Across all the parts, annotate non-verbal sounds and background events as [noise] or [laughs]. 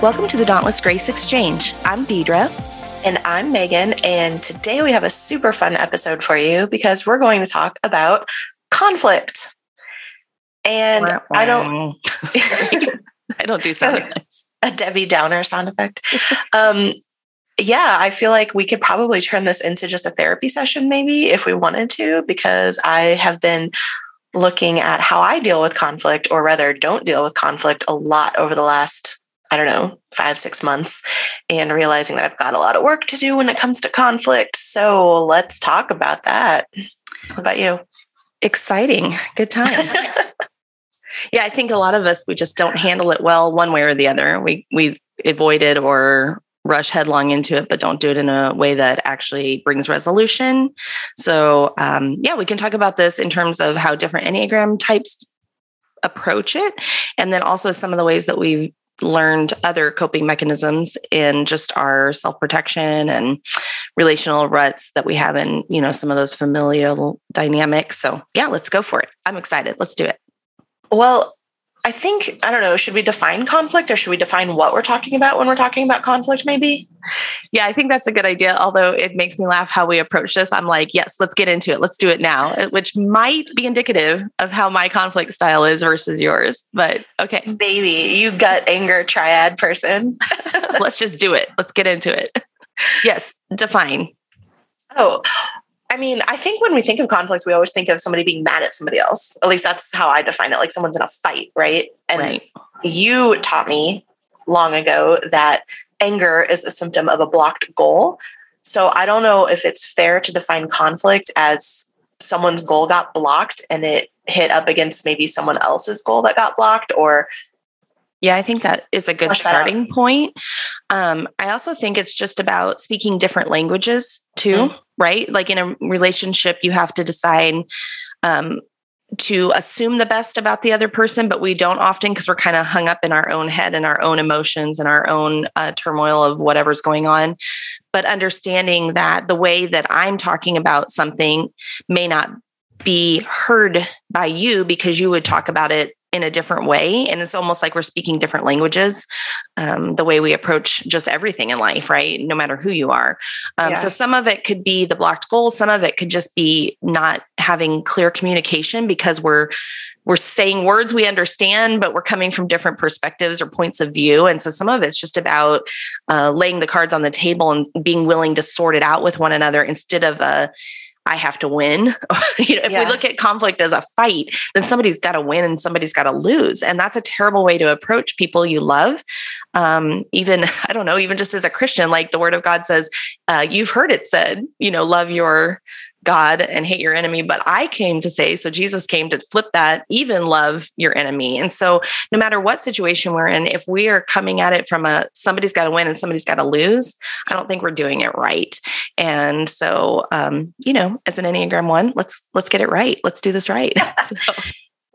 Welcome to the Dauntless Grace Exchange. I'm Deedra. And I'm Megan. And today we have a super fun episode for you because we're going to talk about conflict. And I don't [laughs] I don't do sound effects. A Debbie Downer sound effect. um, yeah, I feel like we could probably turn this into just a therapy session, maybe if we wanted to, because I have been looking at how I deal with conflict, or rather, don't deal with conflict a lot over the last, I don't know, five, six months, and realizing that I've got a lot of work to do when it comes to conflict. So let's talk about that. What about you? Exciting. Good times. [laughs] yeah, I think a lot of us we just don't handle it well one way or the other. We we avoid it or rush headlong into it, but don't do it in a way that actually brings resolution. So, um, yeah, we can talk about this in terms of how different Enneagram types approach it, and then also some of the ways that we've learned other coping mechanisms in just our self-protection and relational ruts that we have in you know some of those familial dynamics. So yeah let's go for it. I'm excited. Let's do it. Well I think, I don't know, should we define conflict or should we define what we're talking about when we're talking about conflict, maybe? Yeah, I think that's a good idea. Although it makes me laugh how we approach this. I'm like, yes, let's get into it. Let's do it now, uh, which might be indicative of how my conflict style is versus yours. But okay. Baby, you gut anger triad person. [laughs] let's just do it. Let's get into it. [laughs] Yes, define. Oh, I mean, I think when we think of conflicts, we always think of somebody being mad at somebody else. At least that's how I define it. Like someone's in a fight, right? And right. you taught me long ago that anger is a symptom of a blocked goal. So I don't know if it's fair to define conflict as someone's goal got blocked and it hit up against maybe someone else's goal that got blocked or yeah, I think that is a good starting point. Um, I also think it's just about speaking different languages too. Mm-hmm right? Like in a relationship, you have to decide um, to assume the best about the other person, but we don't often because we're kind of hung up in our own head and our own emotions and our own uh, turmoil of whatever's going on. But understanding that the way that I'm talking about something may not be heard by you because you would talk about it in a different way and it's almost like we're speaking different languages um, the way we approach just everything in life right? No matter who you are. Um, yeah. so some of it could be the blocked goals some of it could just be not having clear communication because we're we're saying words we understand but we're coming from different perspectives or points of view. And so some of it's just about uh, laying the cards on the table and being willing to sort it out with one another instead of a I have to win. [laughs] you know, if yeah. we look at conflict as a fight, then somebody's got to win and somebody's got to lose. And that's a terrible way to approach people you love. Um, even, [laughs] I don't know, even just as a Christian, like the word of God says, uh, you've heard it said, you know, love your God and hate your enemy. But I came to say, so Jesus came to flip that, even love your enemy. And so, no matter what situation we're in, if we are coming at it from a somebody's got to win and somebody's got to lose, I don't think we're doing it right. And so, um, you know, as an Enneagram one, let's let's get it right. Let's do this right. [laughs] so.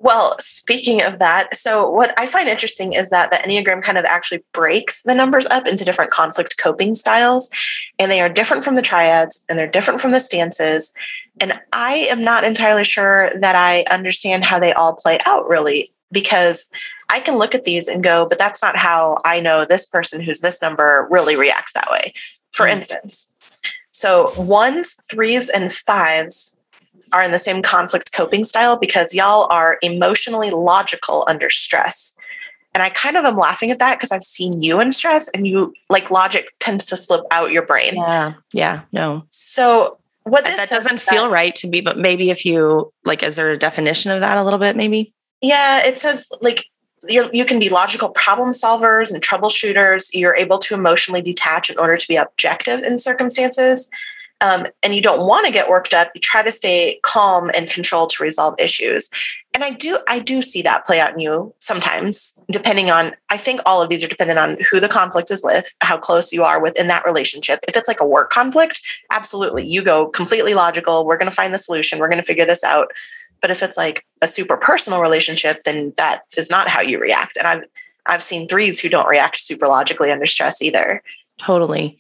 Well, speaking of that, so what I find interesting is that the Enneagram kind of actually breaks the numbers up into different conflict coping styles, and they are different from the triads and they're different from the stances. And I am not entirely sure that I understand how they all play out really, because I can look at these and go, but that's not how I know this person who's this number really reacts that way. For mm-hmm. instance, so ones, threes, and fives are in the same conflict coping style because y'all are emotionally logical under stress. And I kind of am laughing at that because I've seen you in stress and you like logic tends to slip out your brain. Yeah. Yeah. No. So what that doesn't feel that, right to me, but maybe if you like, is there a definition of that a little bit? Maybe. Yeah. It says like you you can be logical problem solvers and troubleshooters. You're able to emotionally detach in order to be objective in circumstances um, and you don't want to get worked up you try to stay calm and controlled to resolve issues. And i do i do see that play out in you sometimes depending on i think all of these are dependent on who the conflict is with how close you are within that relationship. If it's like a work conflict absolutely you go completely logical we're going to find the solution we're going to figure this out. But if it's like a super personal relationship then that is not how you react. And i've i've seen threes who don't react super logically under stress either totally.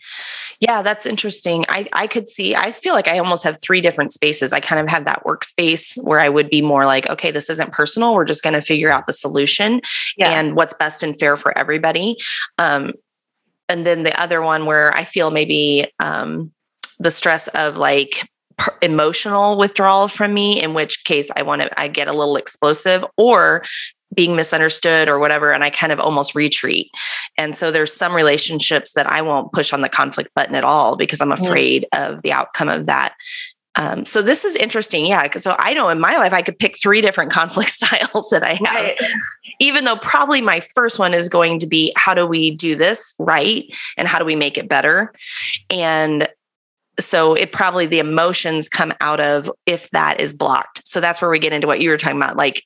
Yeah, that's interesting. I, I could see, I feel like I almost have three different spaces. I kind of have that workspace where I would be more like, okay, this isn't personal. We're just going to figure out the solution yeah. and what's best and fair for everybody. Um, and then the other one where I feel maybe um, the stress of like emotional withdrawal from me in which case i want to i get a little explosive or being misunderstood or whatever and i kind of almost retreat and so there's some relationships that i won't push on the conflict button at all because i'm mm-hmm. afraid mm-hmm. of the outcome of that um, so this is interesting yeah so i know in my life i could pick three different [laughs] conflict styles that i have right. even though probably my first one is going to be how do we do this right and how do we make it better and so it probably the emotions come out of if that is blocked. So that's where we get into what you were talking about like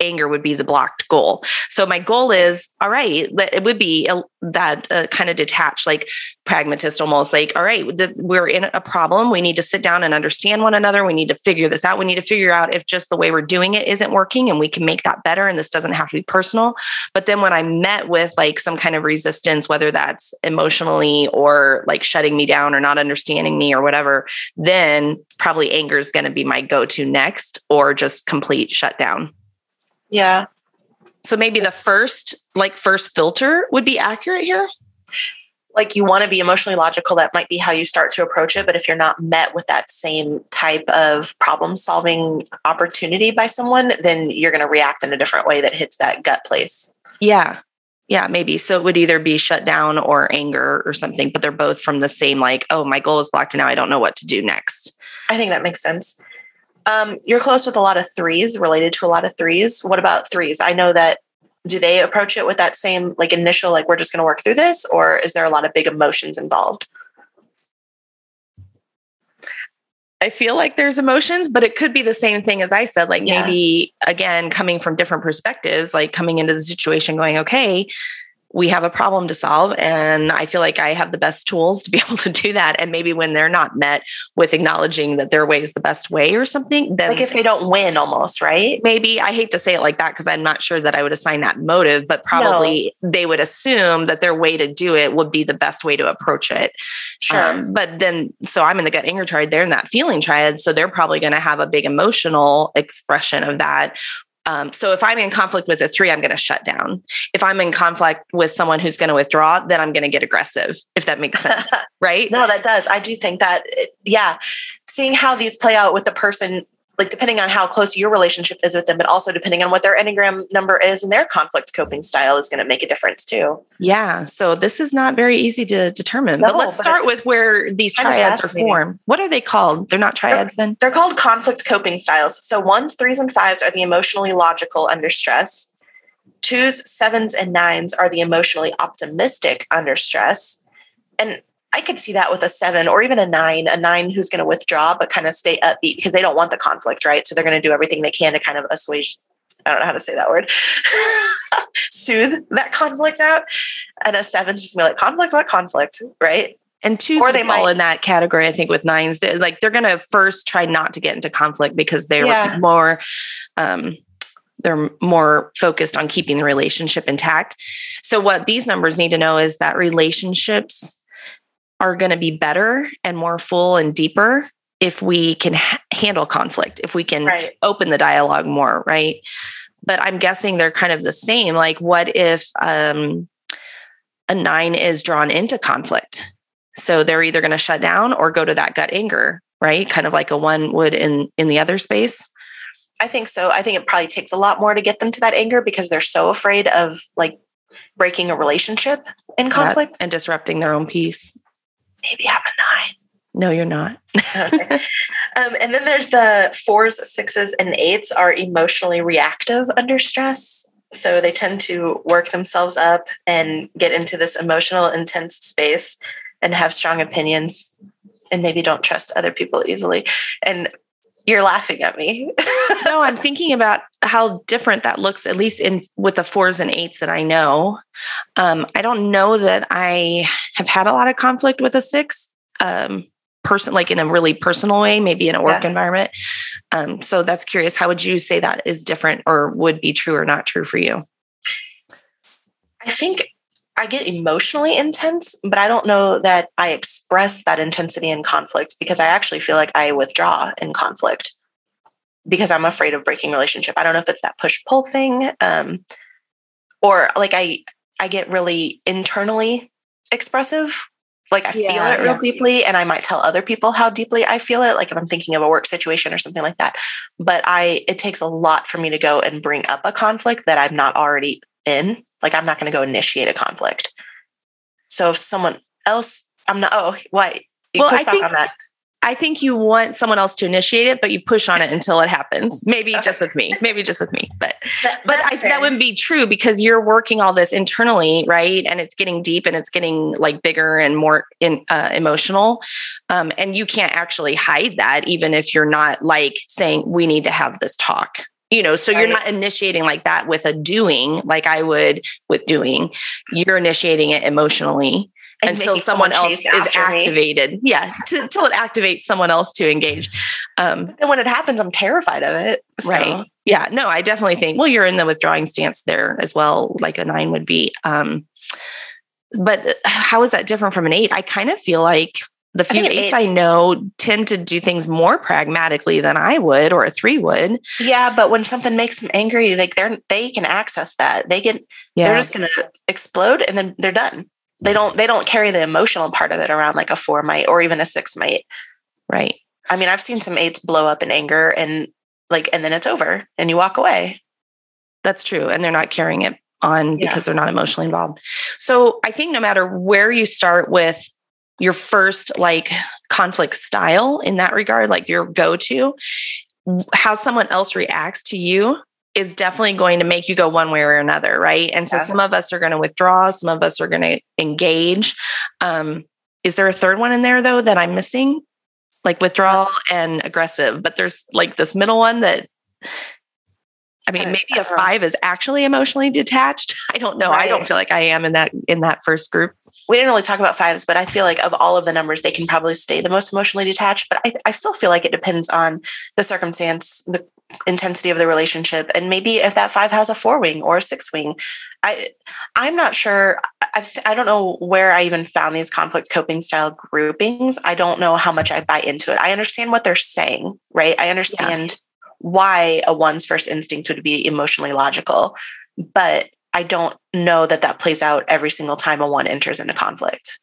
anger would be the blocked goal. So my goal is all right, it would be a, that uh, kind of detached, like pragmatist almost like, all right, we're in a problem. We need to sit down and understand one another. We need to figure this out. We need to figure out if just the way we're doing it isn't working and we can make that better. And this doesn't have to be personal. But then when I met with like some kind of resistance, whether that's emotionally or like shutting me down or not understanding me or whatever, then probably anger is going to be my go to next or just complete shutdown. Yeah. So maybe the first, like first filter would be accurate here. Like you want to be emotionally logical, that might be how you start to approach it. But if you're not met with that same type of problem solving opportunity by someone, then you're going to react in a different way that hits that gut place. Yeah. Yeah, maybe. So it would either be shut down or anger or something, but they're both from the same, like, oh, my goal is blocked and now I don't know what to do next. I think that makes sense. Um, you're close with a lot of threes, related to a lot of threes. What about threes? I know that do they approach it with that same like initial like we're just going to work through this or is there a lot of big emotions involved I feel like there's emotions, but it could be the same thing as I said. Like yeah. maybe again, coming from different perspectives, like coming into the situation going, okay, we have a problem to solve. And I feel like I have the best tools to be [laughs] able to do that. And maybe when they're not met with acknowledging that their way is the best way or something, then like if they don't win almost, right? Maybe I hate to say it like that because I'm not sure that I would assign that motive, but probably no. they would assume that their way to do it would be the best way to approach it. Sure. Um, but then, so I'm in the gut anger triad, they're in that feeling triad. So they're probably going to have a big emotional expression of that um, so if I'm in conflict with a three, I'm going to shut down. If I'm in conflict with someone who's going to withdraw, then I'm going to get aggressive, if that makes sense. [laughs] right? No, that does. I do think that, yeah, seeing how these play out with the person like depending on how close your relationship is with them, but also depending on what their Enneagram number is and their conflict coping style is going to make a difference too. Yeah. So this is not very easy to determine. No, but let's but start with where these triads are formed. What are they called? They're not triads they're, then? They're called conflict coping styles. So ones, threes, and fives are the emotionally logical under stress. Twos, sevens, and nines are the emotionally optimistic under stress. And I could see that with a seven or even a nine, a nine who's going to withdraw but kind of stay upbeat because they don't want the conflict, right? So they're going to do everything they can to kind of assuage. I don't know how to say that word. [laughs] Soothe that conflict out. And a seven's just gonna be like, conflict, what conflict? Right. And twos or they fall might, in that category, I think, with nines. Like they're going to first try not to get into conflict because they're yeah. more, um, they're more focused on keeping the relationship intact. So what these numbers need to know is that relationships are going to be better and more full and deeper if we can ha- handle conflict, if we can right. open the dialogue more, right? But I'm guessing they're kind of the same. Like, what if um, a nine is drawn into conflict? So they're either going to shut down or go to that gut anger, right? Kind of like a one would in in the other space. I think so. I think it probably takes a lot more to get them to that anger because they're so afraid of like breaking a relationship in conflict that, and disrupting their own peace maybe I'm a nine. No, you're not. okay. [laughs] um, and then there's the fours, sixes, and eights are emotionally reactive under stress. So they tend to work themselves up and get into this emotional, intense space and have strong opinions and maybe don't trust other people easily. And you're laughing at me. no, I'm [laughs] thinking about how different that looks, at least in with the fours and eights that I know. Um, I don't know that I have had a lot of conflict with a six um, person, like in a really personal way, maybe in a work yeah. environment. Um, so that's curious. How would you say that is different or would be true or not true for you? I think I get emotionally intense, but I don't know that I express that intensity in conflict because I actually feel like I withdraw in conflict because I'm afraid of breaking relationship. I don't know if it's that push pull thing, um, or like I I get really internally expressive. Like I yeah, feel it real yeah. deeply, and I might tell other people how deeply I feel it. Like if I'm thinking of a work situation or something like that. But I it takes a lot for me to go and bring up a conflict that I'm not already in. Like I'm not going to go initiate a conflict. So if someone else, I'm not. Oh, what? You well, I think, I think you want someone else to initiate it, but you push on it until it happens. [laughs] Maybe just with me. Maybe just with me. But that, but I, that wouldn't be true because you're working all this internally, right? And it's getting deep and it's getting like bigger and more in, uh, emotional. Um, and you can't actually hide that, even if you're not like saying we need to have this talk you know so you're not initiating like that with a doing like i would with doing. You're initiating it emotionally and until someone, someone else is activated. Me. yeah to, until it activates someone else to engage. Um and when it happens i'm terrified of it so. right. Yeah no i definitely think well you're in the withdrawing stance there as well like a nine would be. Um but uh, how is that different from an eight? I kind of feel like the few I eights I know tend to do things more pragmatically than I would or a three would. Yeah, but when something makes them angry, like they're they can access that. They get yeah. they're just gonna explode and then they're done. They don't they don't carry the emotional part of it around like a four might or even a six might. Right. I mean, I've seen some eights blow up in anger and like and then it's over and you walk away. That's true. And they're not carrying it on yeah. because they're not emotionally involved. So I think no matter where you start with your first like conflict style in that regard, like your go to, how someone else reacts to you is definitely going to make you go one way or another, right? And so yeah. some of us are going to withdraw, some of us are going to engage. Um, is there a third one in there though that I'm missing? Like withdrawal and aggressive, but there's like this middle one that I mean, maybe a five is actually emotionally detached. [laughs] I don't know. Right. I don't feel like I am in that in that first group we didn't really talk about fives, but I feel like of all of the numbers, they can probably stay the most emotionally detached. But I, I still feel like it depends on the circumstance, the intensity of the relationship, and maybe if that five has a four wing or a six wing. I I'm not sure. I've I don't know where I even found these conflict coping style groupings. I don't know how much I buy into it. I understand what they're saying, right? I understand. Yeah. Why a one's first instinct would be emotionally logical, but I don't know that that plays out every single time a one enters into conflict.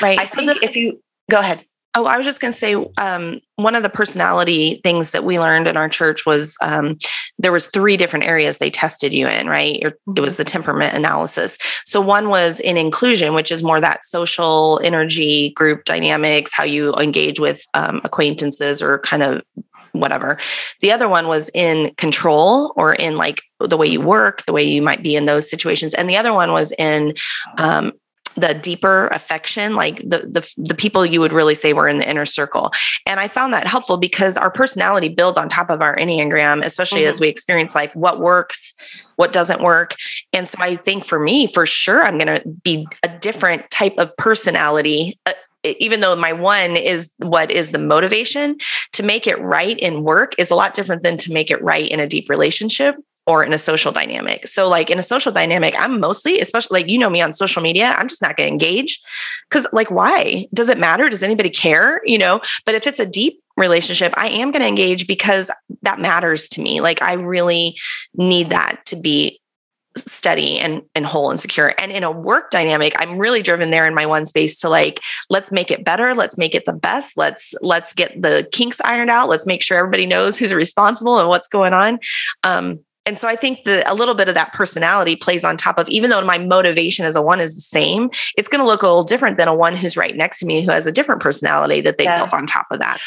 Right. I so think if you go ahead. Oh, I was just going to say um, one of the personality things that we learned in our church was um, there was three different areas they tested you in. Right, it was the mm-hmm. temperament analysis. So one was in inclusion, which is more that social energy, group dynamics, how you engage with um, acquaintances or kind of whatever. The other one was in control or in like the way you work, the way you might be in those situations. And the other one was in um, the deeper affection like the, the the people you would really say were in the inner circle and i found that helpful because our personality builds on top of our enneagram especially mm-hmm. as we experience life what works what doesn't work and so i think for me for sure i'm going to be a different type of personality uh, even though my one is what is the motivation to make it right in work is a lot different than to make it right in a deep relationship or in a social dynamic. So like in a social dynamic, I'm mostly, especially like you know me on social media, I'm just not going to engage cuz like why? Does it matter? Does anybody care, you know? But if it's a deep relationship, I am going to engage because that matters to me. Like I really need that to be steady and and whole and secure and in a work dynamic i'm really driven there in my one space to like let's make it better let's make it the best let's let's get the kinks ironed out let's make sure everybody knows who's responsible and what's going on um, and so I think that a little bit of that personality plays on top of, even though my motivation as a one is the same, it's going to look a little different than a one who's right next to me who has a different personality that they yeah. built on top of that.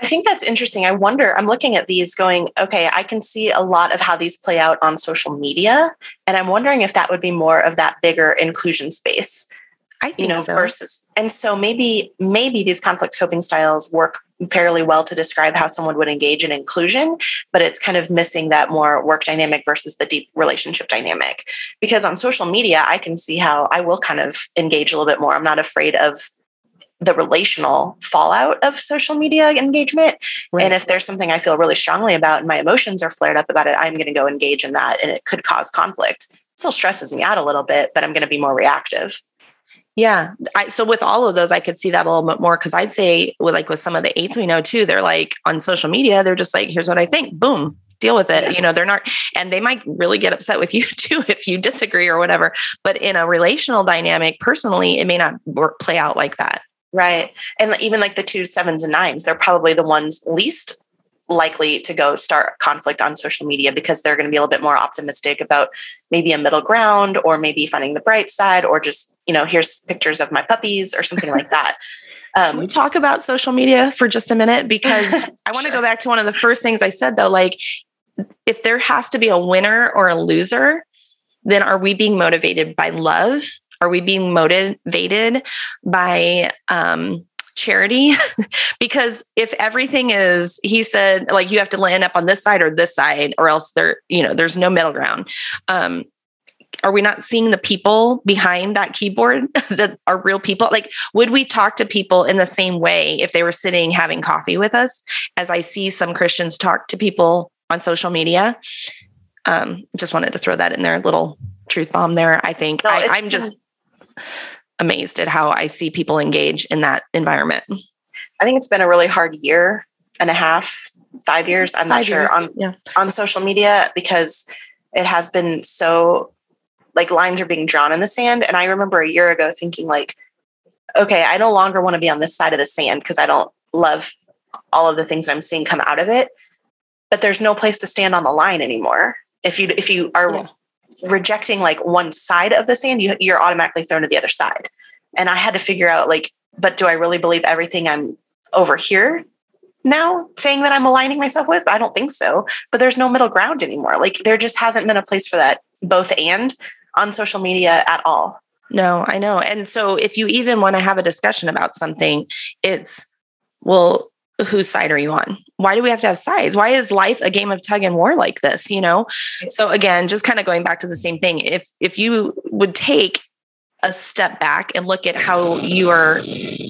I think that's interesting. I wonder, I'm looking at these going, okay, I can see a lot of how these play out on social media. And I'm wondering if that would be more of that bigger inclusion space. I think you know, so. versus and so maybe maybe these conflict coping styles work fairly well to describe how someone would engage in inclusion, but it's kind of missing that more work dynamic versus the deep relationship dynamic. Because on social media, I can see how I will kind of engage a little bit more. I'm not afraid of the relational fallout of social media engagement. Right. And if there's something I feel really strongly about and my emotions are flared up about it, I'm going to go engage in that and it could cause conflict. It still stresses me out a little bit, but I'm going to be more reactive. Yeah. I, so with all of those, I could see that a little bit more because I'd say with like with some of the eights we know too, they're like on social media, they're just like, here's what I think. Boom, deal with it. Yeah. You know, they're not, and they might really get upset with you [laughs] too if you disagree or whatever. But in a relational dynamic, personally, it may not work play out like that. Right. And even like the two sevens and nines, they're probably the ones least likely to go start conflict on social media because they're going to be a little bit more optimistic about maybe a middle ground or maybe finding the bright side or just, you know, here's pictures of my puppies or something like that. [laughs] Um, we talk about social media for just a minute? Because [laughs] I want to sure. go back to one of the first things I said, though. Like, if there has to be a winner or a loser, then are we being motivated by love? Are we being motivated by um, charity? [laughs] Because if everything is he said like you have to land up on this side or this side or else there you know there's no middle ground. Um are we not seeing the people behind that keyboard [laughs] that are real people? Like would we talk to people in the same way if they were sitting having coffee with us? As i see some christians talk to people on social media. Um just wanted to throw that in there little truth bomb there i think. No, I, i'm just amazed at how I see people engage in that environment. I think it's been a really hard year and a half, five years. I'm not five sure years. on yeah. on social media because it has been so like lines are being drawn in the sand. And I remember a year ago thinking like, okay, I no longer want to be on this side of the sand because I don't love all of the things that I'm seeing come out of it. But there's no place to stand on the line anymore. If you if you are yeah rejecting like one side of the sand, you, you're automatically thrown to the other side. And I had to figure out like, but do I really believe everything I'm over here now saying that I'm aligning myself with? I don't think so. But there's no middle ground anymore. Like there just hasn't been a place for that both and on social media at all. No, I know. And so if you even want to have a discussion about something, it's well, whose side are you on? Why do we have to have sides? Why is life a game of tug and war like this? You know? So again, just kind of going back to the same thing. If if you would take a step back and look at how you are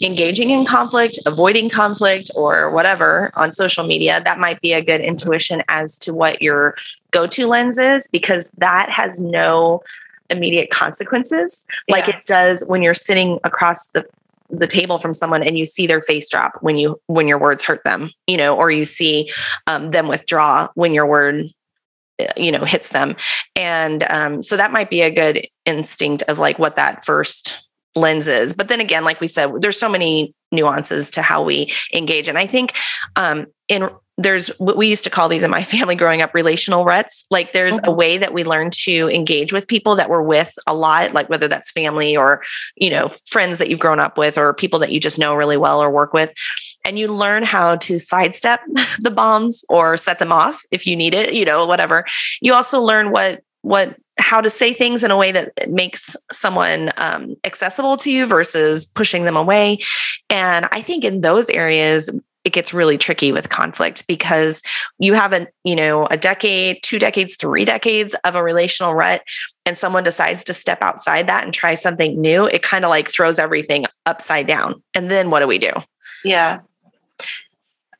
engaging in conflict, avoiding conflict, or whatever on social media, that might be a good intuition as to what your go to lens is, because that has no immediate consequences yeah. like it does when you're sitting across the the table from someone and you see their face drop when you when your words hurt them you know or you see um, them withdraw when your word you know hits them. And um, so that might be a good instinct of like what that first lens is. But then again like we said there's so many nuances to how we engage. And i think um, in there's what we used to call these in my [laughs] family growing up relational ruts. Like there's mm-hmm. a way that we learn to engage with people that we're with a lot, like whether that's family or, you know, friends that you've grown up with or people that you just know really well or work with. And you learn how to sidestep [laughs] the bombs or set them off if you need it, you know, whatever. You also learn what, what, how to say things in a way that makes someone um, accessible to you versus pushing them away. And I think in those areas, it gets really tricky with conflict because you have a you know a decade two decades three decades of a relational rut and someone decides to step outside that and try something new it kind of like throws everything upside down. And then what do we do? Yeah.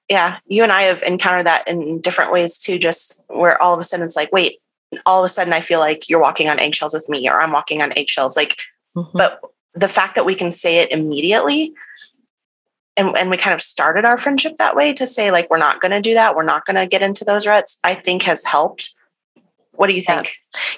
Yeah you and i have encountered that in different ways too just where all of a sudden it's like wait all of a sudden i feel like you're walking on eggshells with me or i'm walking on eggshells like mm-hmm. but the fact that we can say it immediately and, and we kind of started our friendship that way to say like we're not going to do that. We're not going to get into those ruts i think has helped. What do you think?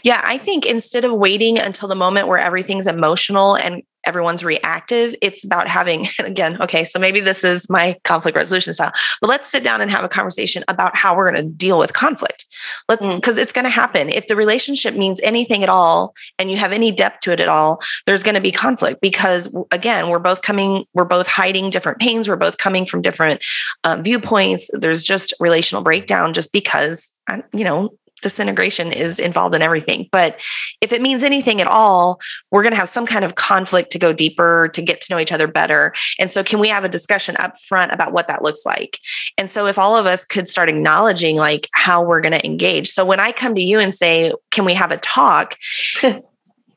Yeah. yeah i think instead of waiting until the moment where everything's emotional and everyone's reactive. It's about having, [laughs] again, okay, so maybe this is my conflict resolution style, but let's sit down and have a conversation about how we're going to deal with conflict. Let's, because mm. it's going to happen. If the relationship means anything at all and you have any depth to it at all, there's going to be conflict because, again, we're both coming, we're both hiding different pains, we're both coming from different um, viewpoints. There's just relational breakdown just because, you know, disintegration is involved in everything. But if it means anything at all, we're going to have some kind of conflict to go deeper, to get to know each other better. And so, can we have a discussion up front about what that looks like? And so, if all of us could start acknowledging like how we're going to engage. So, when I come to you and say, Can we have a talk? [laughs]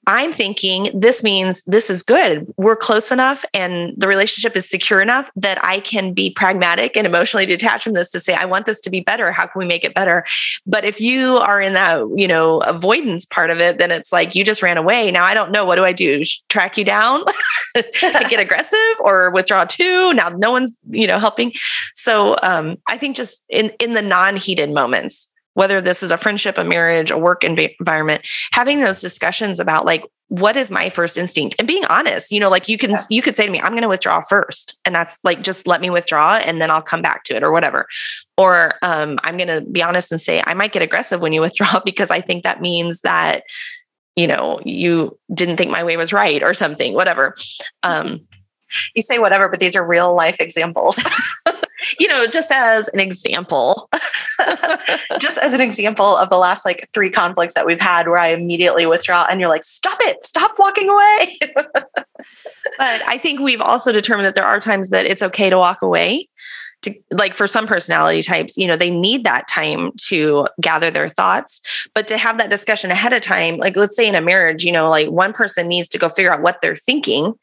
I'm thinking this means this is good. We're close enough and the relationship is secure enough that I can be pragmatic and emotionally detached from this to say, I want this to be better. How can we make it better? But if you are in that, you know, avoidance part of it, then it's like you just ran away. Now I don't know. What do I do? Track you down, [laughs] get [laughs] aggressive or withdraw too? Now no one's, you know, helping. So um, I think just in, in the non-heated moments, whether this is a friendship, a marriage, a work environment, having those discussions about like, what is my first instinct and being honest, you know, like you can, yeah. you could say to me, I'm going to withdraw first. And that's like, just let me withdraw and then I'll come back to it or whatever. Or um, I'm going to be honest and say, I might get aggressive when you [laughs] withdraw because I think that means that, you know, you didn't think my way was right or something, whatever. Um, you say whatever, but these are real life examples. [laughs] [laughs] you know, just as an example. [laughs] just as an example of the last like three conflicts that we've had where I immediately withdraw and you're like, stop it, stop walking away. [laughs] but I think we've also determined that there are times that it's okay to walk away. To, like for some personality types, you know, they need that time to gather their thoughts, but to have that discussion ahead of time, like let's say in a marriage, you know, like one person needs to go figure out what they're thinking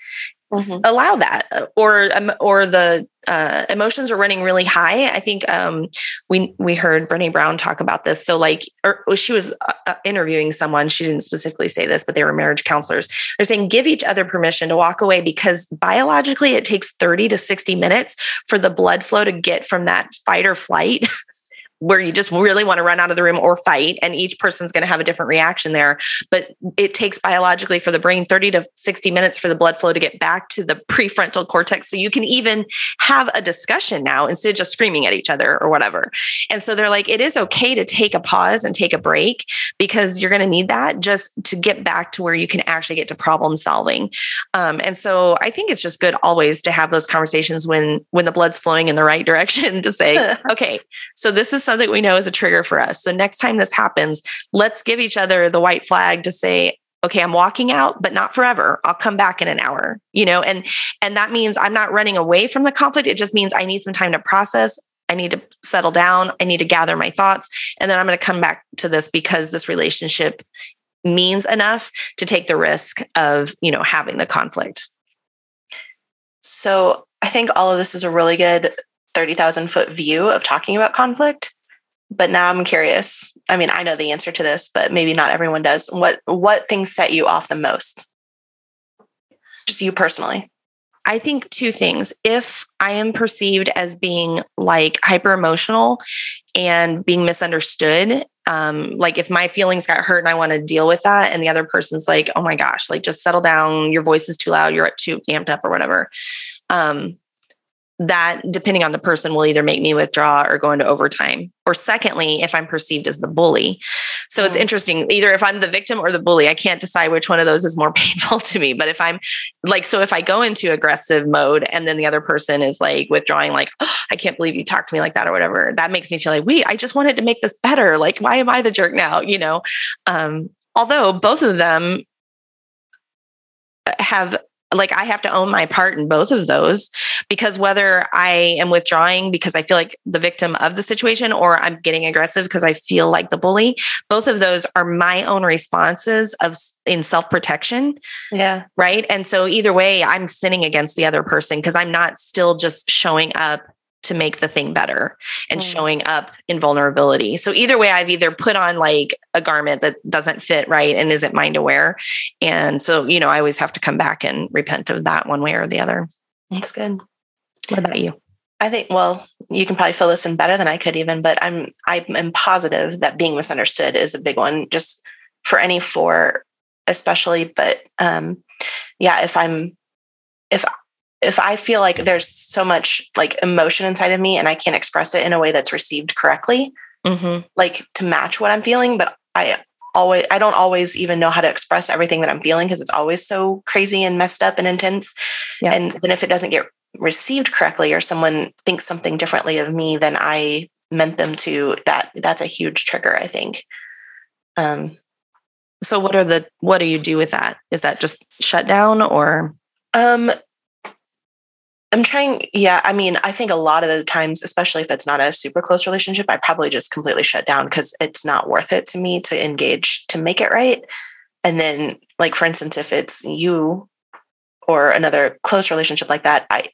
mm-hmm. allow that uh, or um, or the uh, emotions are running really high. I think um, we we heard brene brown talk about this. So like or she was uh, uh, interviewing someone. She didn't specifically say this but they were marriage counselors. They're saying give each other permission to walk away because biologically it takes 30 to 60 minutes for the blood flow to get from that fight or flight [laughs] where you just really want to run out of the room or fight and each person's going to have a different reaction there. But it takes biologically for the brain 30 to 60 minutes for the blood flow to get back to the [laughs] prefrontal cortex so you can even have a discussion now instead of just screaming at each other or whatever. And so they're like it is okay to take a pause and take a break because you're going to need that just to get back to where you can actually get to problem solving. Um, and so i think it's just good always to have those conversations when when the blood's flowing in the right [laughs] direction to say [laughs] okay so this is something we know is a trigger for us. So next time this happens, let's give each other the white flag to say, okay, I'm walking out, but not forever. I'll come back in an hour, you know, and and that means I'm not running away from the conflict. It just means I need some time to process. I need to settle down. I need to gather my thoughts. And then I'm going to come back to this because this relationship means enough to take the risk of, you know, having the conflict. So I think all of this is a really good 30,000 foot view of talking about conflict but now I'm curious. I mean, I know the answer to this, but maybe not everyone does. What what things set you off the most? Just you personally. I think two things. If I am perceived as being like hyper emotional and being misunderstood, um, like if my feelings got hurt and I want to deal with that, and the other person's like, oh my gosh, like just settle down, your voice is too loud, you're too amped up or whatever. Um, that depending on the person will either make me withdraw or go into overtime or secondly if i'm perceived as the bully. So mm. it's interesting either if i'm the victim or the bully i can't decide which one of those is more [laughs] painful to me but if i'm like so if i go into aggressive mode and then the other person is like withdrawing like oh, i can't believe you talked to me like that or whatever that makes me feel like wait i just wanted to make this better. Like why am i the jerk now? You know? Um although both of them have like I have to own my part in both of those because whether I am withdrawing because I feel like the victim of the situation or I'm getting aggressive because I feel like the bully, both of those are my own responses of in self-protection. Yeah. Right? And so either way I'm sinning against the other person because I'm not still just showing up to make the thing better and mm. showing up in vulnerability. So either way, I've either put on like a garment that doesn't fit right and isn't mine to wear. And so, you know, I always have to come back and repent of that one way or the other. That's good. What about you? I think, well, you can probably fill this in better than I could even, but I'm I'm positive that being misunderstood is a big one just for any four, especially. But um yeah, if I'm if if I feel like there's so much like emotion inside of me and I can't express it in a way that's received correctly, mm-hmm. like to match what I'm feeling, but I always I don't always even know how to express everything that I'm feeling because it's always so crazy and messed up and intense. Yeah. And then if it doesn't get received correctly or someone thinks something differently of me than I meant them to, that that's a huge trigger, I think. Um so what are the what do you do with that? Is that just shut down or um I'm trying, yeah. I mean, I think a lot of the times, especially if it's not a super close relationship, I probably just completely shut down because it's not worth it to me to engage to make it right. And then like for instance, if it's you or another close relationship like that, I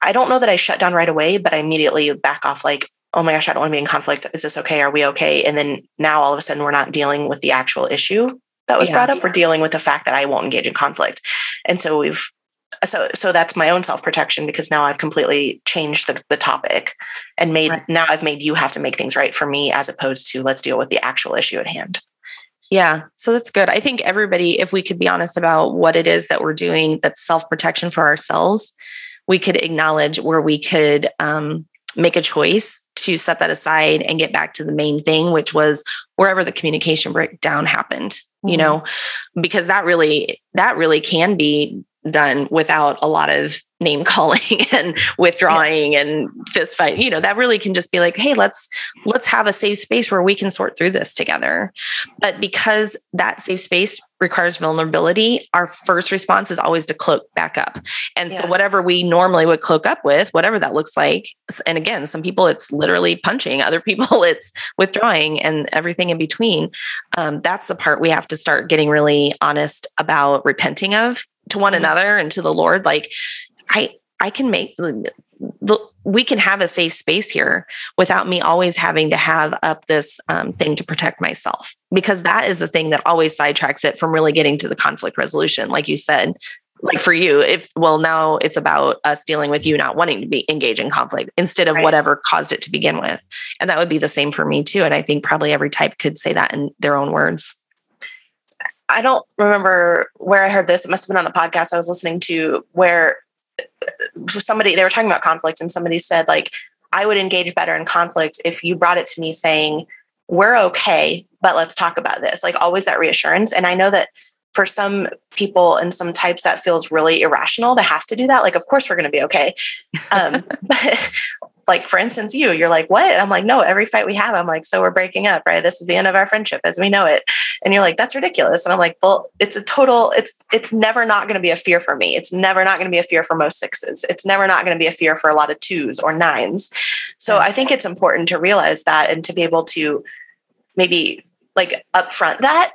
I don't know that I shut down right away, but I immediately back off like, oh my gosh, I don't want to be in conflict. Is this okay? Are we okay? And then now all of a sudden we're not dealing with the actual issue that was yeah. brought up. We're dealing with the fact that I won't engage in conflict. And so we've so so that's my own self-protection because now I've completely changed the, the topic and made right. now I've made you have to make things right for me as opposed to let's deal with the actual issue at hand. Yeah. So that's good. I think everybody, if we could be honest about what it is that we're doing that's self protection for ourselves, we could acknowledge where we could um, make a choice to set that aside and get back to the main thing, which was wherever the communication breakdown happened, mm-hmm. you know, because that really, that really can be done without a lot of name calling [laughs] and withdrawing yeah. and fist fight you know that really can just be like hey let's let's have a safe space where we can sort through this together but because that safe space requires vulnerability our first response is always to cloak back up and yeah. so whatever we normally would cloak up with whatever that looks like and again some people it's literally punching other [laughs] people it's withdrawing and everything in between um, that's the part we have to start getting really honest about repenting of to one mm-hmm. another and to the lord like I I can make the, we can have a safe space here without me always having to have up this um, thing to protect myself because that is the thing that always sidetracks it from really getting to the conflict resolution like you said like for you if well now it's about us dealing with you not wanting to be engaged in conflict instead of right. whatever caused it to begin with and that would be the same for me too and i think probably every type could say that in their own words I don't remember where I heard this. It must have been on a podcast I was listening to where somebody they were talking about conflict and somebody said like i would engage better in conflict if you brought it to me saying we're okay but let's talk about this like always that reassurance. And i know that for some people and some types that feels really irrational to have to do that. Like of course we're going to be okay. Um, [laughs] but like for instance you you're like what? I'm like no every fight we have i'm like so we're breaking up right? This is the end of our friendship as we know it. And you're like that's ridiculous. And i'm like well it's a total it's it's never not going to be a fear for me. It's never not going to be a fear for most sixes. It's never not going to be a fear for a lot of twos or nines. So i think it's important to realize that and to be able to maybe like upfront that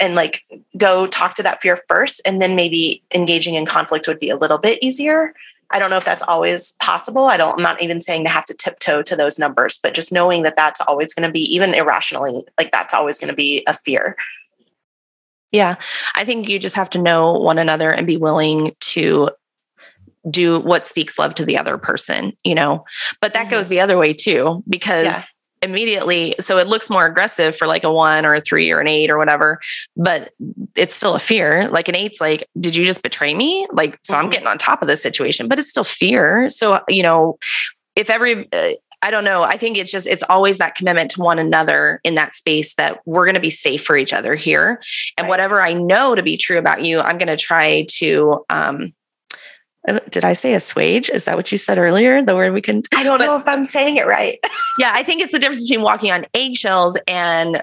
and like go talk to that fear first and then maybe engaging in conflict would be a little bit easier I don't know if that's always possible. I don't, I'm not even saying to have to tiptoe to those numbers, but just knowing that that's always going to be, even irrationally, like that's always going to be a fear. Yeah. I think you just have to know one another and be willing to do what speaks love to the other person, you know, but that mm-hmm. goes the other way too, because yeah immediately so it looks more aggressive for like a one or a three or an eight or whatever but it's still a fear like an eight's like did you just betray me like so mm-hmm. i'm getting on top of this situation but it's still fear so you know if every uh, I don't know. I think it's just, it's always that commitment to one another in that space that we're going to be safe for each other here. And right. whatever I know to be true about you, I'm going to try to um, did I say assuage? Is that what you said earlier? The word we can. I don't [laughs] know if I'm saying it right. [laughs] yeah, I think it's the difference between walking on eggshells and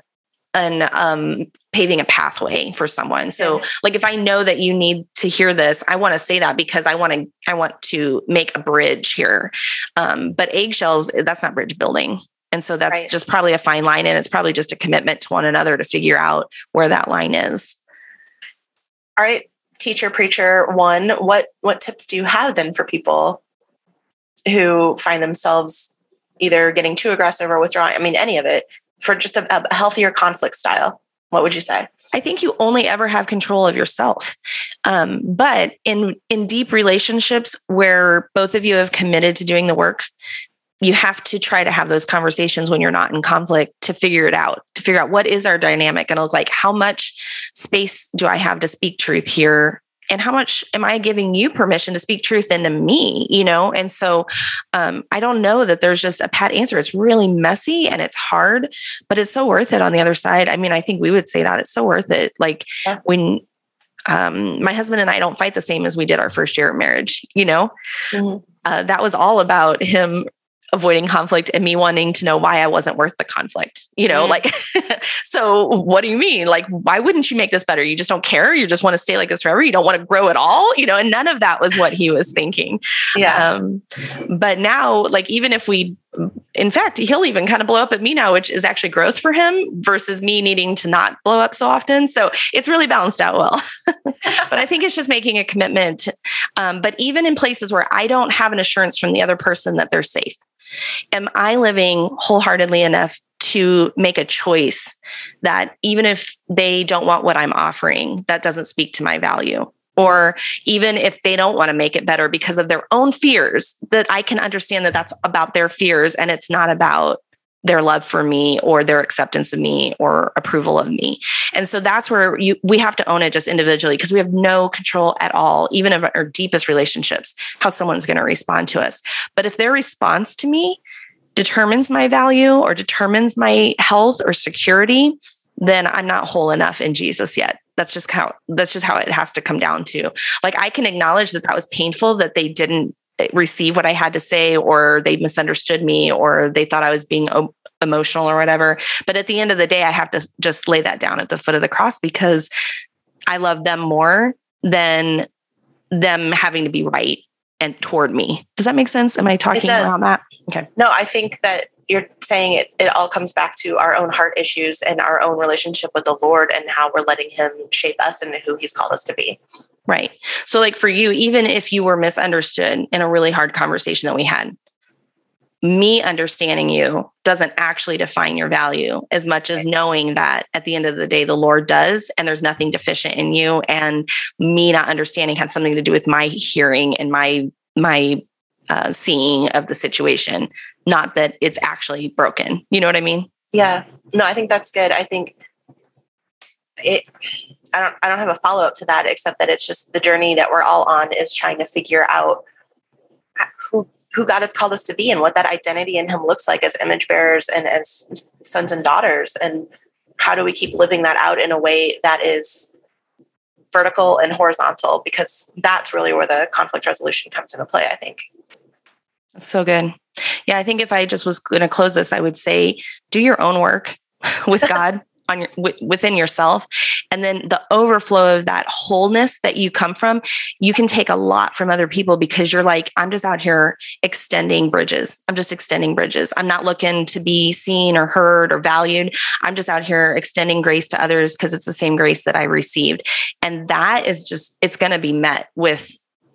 and um, paving a pathway for someone. So, yeah. like, if I know that you need to hear this, I want to say that because I want to I want to make a bridge here. Um, but eggshells, that's not bridge building. And so that's right. just probably a fine line, and it's probably just a commitment to one another to figure out where that line is. All right teacher preacher one what what tips do you have then for people who find themselves either getting too aggressive or withdrawing i mean any of it for just a, a healthier conflict style what would you say I think you only ever have control of yourself. Um, but in in deep relationships where both of you have committed to doing the work, you have to try to have those conversations when you're not in conflict to figure it out, to figure out what is our dynamic and look like. How much space do I have to speak truth here? And how much am I giving you permission to speak truth into me? You know, and so um, I don't know that there's just a pat answer. It's really messy and it's hard, but it's so worth it on the other side. I mean, I think we would say that it's so worth it. Like yeah. when um, my husband and I don't fight the same as we did our first year of marriage, you know? Mm-hmm. Uh, that was all about him avoiding conflict and me wanting to know why I wasn't worth the conflict. You know, mm-hmm. like, [laughs] so what do you mean? Like, why wouldn't you make this better? You just don't care. You just want to stay like this forever. You don't want to grow at all, you know, and none of that was what he was thinking. Yeah. Um, but now, like, even if we in fact, he'll even kind of blow up at me now, which is actually growth for him versus me needing to not blow up so often. So it's really balanced out well. [laughs] but I think it's just making a commitment. Um, but even in places where I don't have an assurance from the other person that they're safe, am I living wholeheartedly enough to make a choice that even if they don't want what I'm offering, that doesn't speak to my value? Or even if they don't want to make it better because of their own fears, that I can understand that that's about their fears and it's not about their love for me or their acceptance of me or approval of me. And so that's where you we have to own it just individually because we have no control at all, even of our deepest relationships, how someone's going to respond to us. But if their response to me determines my value or determines my health or security, then I'm not whole enough in Jesus yet. That's just how that's just how it has to come down to. Like i can acknowledge that that was painful that they didn't eh, receive what i had to say or they misunderstood me or they thought i was being emotional or whatever. But at the end of the day i have to just lay that down at the foot of the cross because i love them more than them having to be right and toward me. Does that make sense? Am i talking around that? Okay. No i think that you're saying it, it all comes back to our own heart issues and our own relationship with the Lord and how we're letting Him shape us and who He's called us to be. Right. So, like for you, even if you were misunderstood in a really hard conversation that we had, me understanding you doesn't actually define your value as much as knowing that at the end of the day, the Lord does, and there's nothing deficient in you. And me not understanding had something to do with my hearing and my my uh, seeing of the situation, not that it's actually broken. You know what I mean? Yeah. No, I think that's good. I think it. I don't. I don't have a follow up to that, except that it's just the journey that we're all on is trying to figure out who who God has called us to be and what that identity in Him looks like as image bearers and as sons and daughters, and how do we keep living that out in a way that is vertical and horizontal because that's really where the conflict resolution comes into play i think so good. Yeah, I think if I just was going to close this, I would say do your own work [laughs] with [laughs] God on your w- within yourself. And then the overflow of that wholeness that you come from you can take a lot from other people because you're like i'm just out here extending bridges. I'm just extending bridges. I'm not looking to be seen or heard or valued. I'm just out here extending grace to others because it's the same grace that i received. And that is just it's going to be met with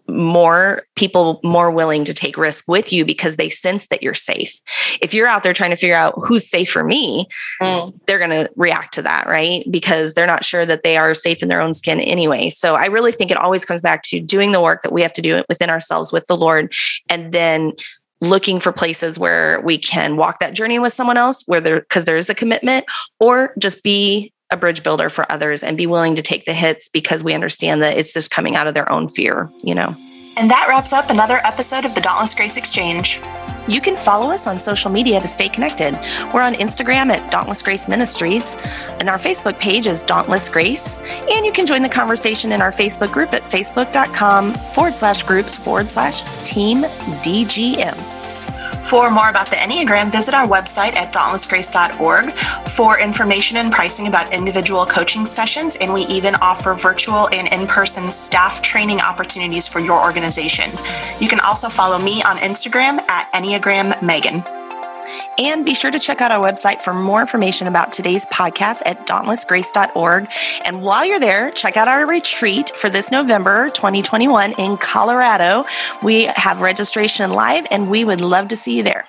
more people more willing to take risk with you because they sense that you're safe. If you're out there trying to figure out who's safe for me, mm. they're going to react to that, right? Because they're not sure that they are safe in their own skin anyway. So I really think it always comes back to doing the work that we have to do within ourselves with the Lord and then looking for places where we can walk that journey with someone else where there because there is a commitment or just be a bridge builder for others and be willing to take the hits because we understand that it's just coming out of their own fear, you know. And that wraps up another episode of the Dauntless Grace Exchange. You can follow us on social media to stay connected. We're on Instagram at Dauntless Grace Ministries, and our Facebook page is Dauntless Grace. And you can join the conversation in our Facebook group at facebook.com forward slash groups forward slash team DGM. For more about the Enneagram, visit our website at dauntlessgrace.org for information and pricing about individual coaching sessions. And we even offer virtual and in person staff training opportunities for your organization. You can also follow me on Instagram at Enneagram Megan. And be sure to check out our website for more information about today's podcast at dauntlessgrace.org. And while you're there, check out our retreat for this November 2021 in Colorado. We have registration live and we would love to see you there.